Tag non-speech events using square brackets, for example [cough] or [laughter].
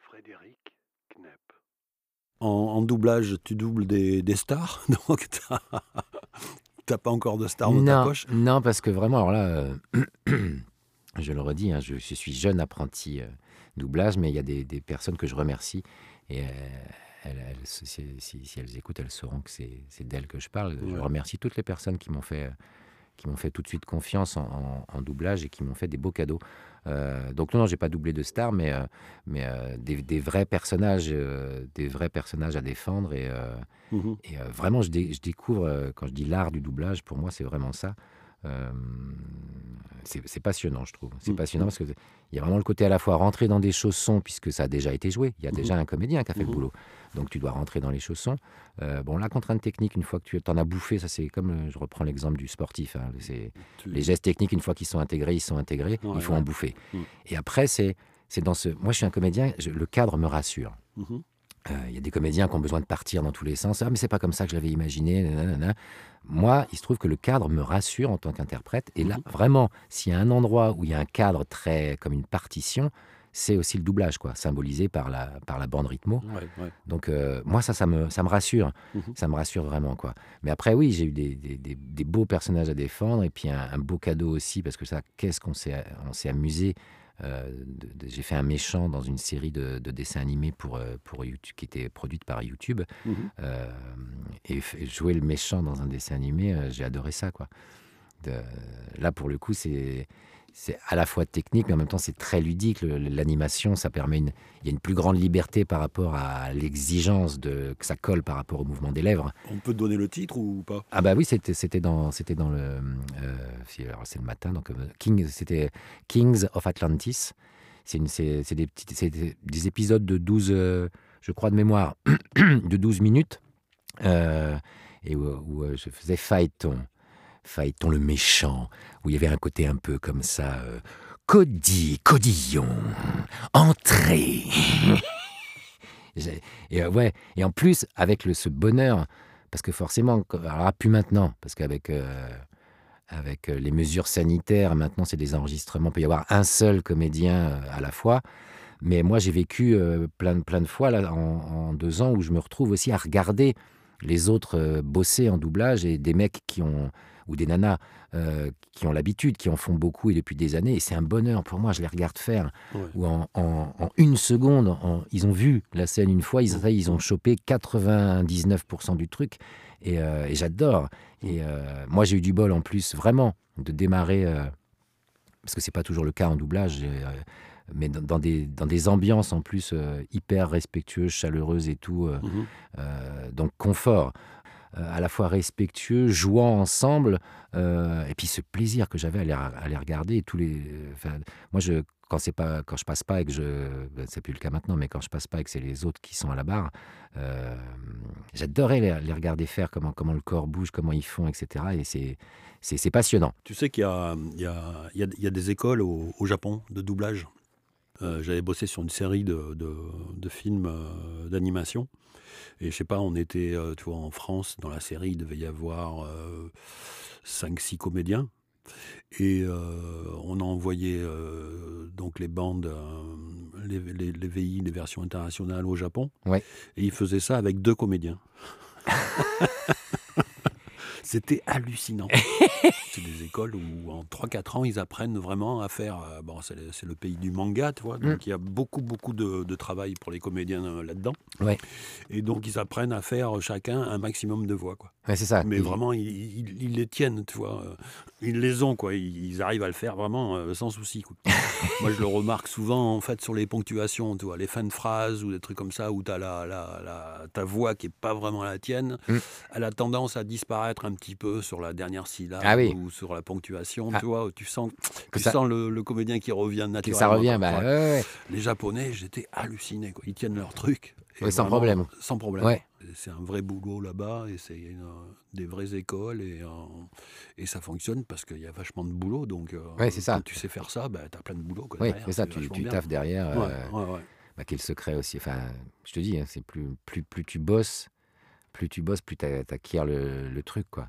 Frédéric Knepp. En, doublage, tu doubles des, stars, [laughs] donc t'as pas encore de stars dans ta poche Non, parce que vraiment, alors là, euh, [clears throat] je le redis, hein, je, suis jeune apprenti euh, doublage, mais il y a des, personnes que je remercie et euh, si, elles écoutent, elles sauront que c'est d'elles que je parle. Je remercie toutes les personnes qui m'ont fait qui m'ont fait tout de suite confiance en, doublage et qui m'ont fait des beaux cadeaux. Euh, donc non, non j'ai pas doublé de stars, mais, euh, mais euh, des, vrais personnages, des vrais personnages à défendre. Et, mmh et vraiment, je, je, découvre, quand je dis l'art du doublage, pour moi, c'est vraiment ça. C'est passionnant, je trouve. C'est mmh. passionnant parce qu'il y a vraiment le côté à la fois rentrer dans des chaussons, puisque ça a déjà été joué. Il y a mmh déjà un comédien qui a fait le boulot donc tu dois rentrer dans les chaussons. Euh, bon, la contrainte technique, une fois que tu en as bouffé, ça c'est comme, euh, je reprends l'exemple du sportif, hein, les gestes techniques, une fois qu'ils sont intégrés, ils sont intégrés, il faut en bouffer. Mm. Et après, c'est dans ce... Moi, je suis un comédien, le cadre me rassure. Mm-hmm. Euh, il y a des comédiens qui ont besoin de partir dans tous les sens. Ah, mais c'est pas comme ça que je l'avais imaginé. Moi, il se trouve que le cadre me rassure en tant qu'interprète. Et là, mm-hmm. vraiment, s'il y a un endroit où il y a un cadre très comme une partition, c'est aussi le doublage, quoi, symbolisé par la, par la bande rythmo. Donc, euh, moi, ça, ça me, ça me rassure. Mhm. Ça me rassure vraiment, quoi. Mais après, oui, j'ai eu des, des, beaux personnages à défendre et puis un, beau cadeau aussi, parce que ça, qu'est-ce qu'on s'est, on s'est amusé. Euh, j'ai fait un méchant dans une série de, dessins animés pour, euh, pour YouTube, qui était produite par YouTube. Mhm. et, jouer le méchant dans un dessin animé, j'ai adoré ça, quoi. là, pour le coup, c'est c'est à la fois technique, mais en même temps, c'est très ludique. L'animation, ça permet une, il y a une plus grande liberté par rapport à l'exigence de que ça colle par rapport au mouvement des lèvres. On peut donner le titre ou pas? Ah bah oui, c'était c'était dans c'était dans le euh, c'est le matin donc euh, King c'était Kings of Atlantis. C'est une c'est des des, épisodes de 12 euh, je crois de mémoire [coughs] de 12 minutes et où, je faisais Phaéton Phaéton le méchant, où il y avait un côté un peu comme ça. Euh, Cody, Codillon, entrée. et, euh, ouais, et en plus, avec le, ce bonheur, parce que forcément, alors plus maintenant, parce qu'avec euh, avec les mesures sanitaires, maintenant c'est des enregistrements, il peut y avoir un seul comédien à la fois. Mais moi, j'ai vécu plein, plein de fois là, en, deux ans où je me retrouve aussi à regarder les autres bosser en doublage et des mecs qui ont ou des nanas euh, qui ont l'habitude, qui en font beaucoup et depuis des années. Et c'est un bonheur pour moi, je les regarde faire. Ou en, une seconde, ils ont vu la scène une fois, ils, ils ont chopé 99% du truc. Et, euh, j'adore. Et euh, moi, j'ai eu du bol en plus, vraiment, de démarrer, parce que c'est pas toujours le cas en doublage mais dans, des, dans des ambiances en plus hyper respectueuses, chaleureuses et tout. Mmh donc confort. Euh, à la fois respectueux, jouant ensemble, euh, et puis ce plaisir que j'avais à les, à les regarder. Tous les, moi, je, quand c'est pas, quand je passe pas et que je, ben, c'est plus le cas maintenant, mais quand je passe pas et que c'est les autres qui sont à la barre, euh, j'adorais les, regarder faire, comment, comment le corps bouge, comment ils font, etc. Et c'est, c'est, passionnant. Tu sais qu'il y a, il y a, y a des écoles au, Japon de doublage? J'avais bossé sur une série de, de, de films d'animation. Et je sais pas, on était, euh, tu vois, en France, dans la série, il devait y avoir 5-6 euh, comédiens. Et euh, on a envoyé donc les bandes, les, les, les, VI, les versions internationales au Japon. Ouais. Et ils faisaient ça avec deux comédiens. [laughs] C'était hallucinant. [laughs] c'est des écoles où en 3-4 ans, ils apprennent vraiment à faire. Euh, bon, c'est le, pays du manga, tu vois. Donc mm. il y a beaucoup, beaucoup de, travail pour les comédiens euh, là-dedans. Ouais. Et donc ils apprennent à faire chacun un maximum de voix, quoi. Ouais, c'est ça. Mais vraiment, ils, les tiennent, tu vois. Ils les ont, quoi. Ils, arrivent à le faire vraiment euh, sans souci. Quoi. [laughs] Moi, je le remarque souvent, en fait, sur les ponctuations, tu vois, les fins de phrases ou des trucs comme ça, où tu as la, la, ta voix qui est pas vraiment la tienne. Mm. Elle a tendance à disparaître un petit peu sur la dernière syllabe ah ou sur la ponctuation, ah. tu vois, tu sens, tu sens le, comédien qui revient naturellement. ça revient, bah, Les Japonais, j'étais halluciné, quoi. Ils tiennent leur truc. Sans problème. Sans problème. C'est un vrai boulot là-bas et c'est des vraies écoles et, et ça fonctionne parce qu'il y a vachement de boulot. Donc, ouais, c'est ça. quand tu sais faire ça, bah, tu as plein de boulot. Oui, c'est ça, tu, tu taffes derrière. Euh, bah, quel secret aussi. Enfin, je te dis, hein, c'est plus, plus, plus tu bosses, plus tu bosses, plus tu acquiers le, le truc. quoi.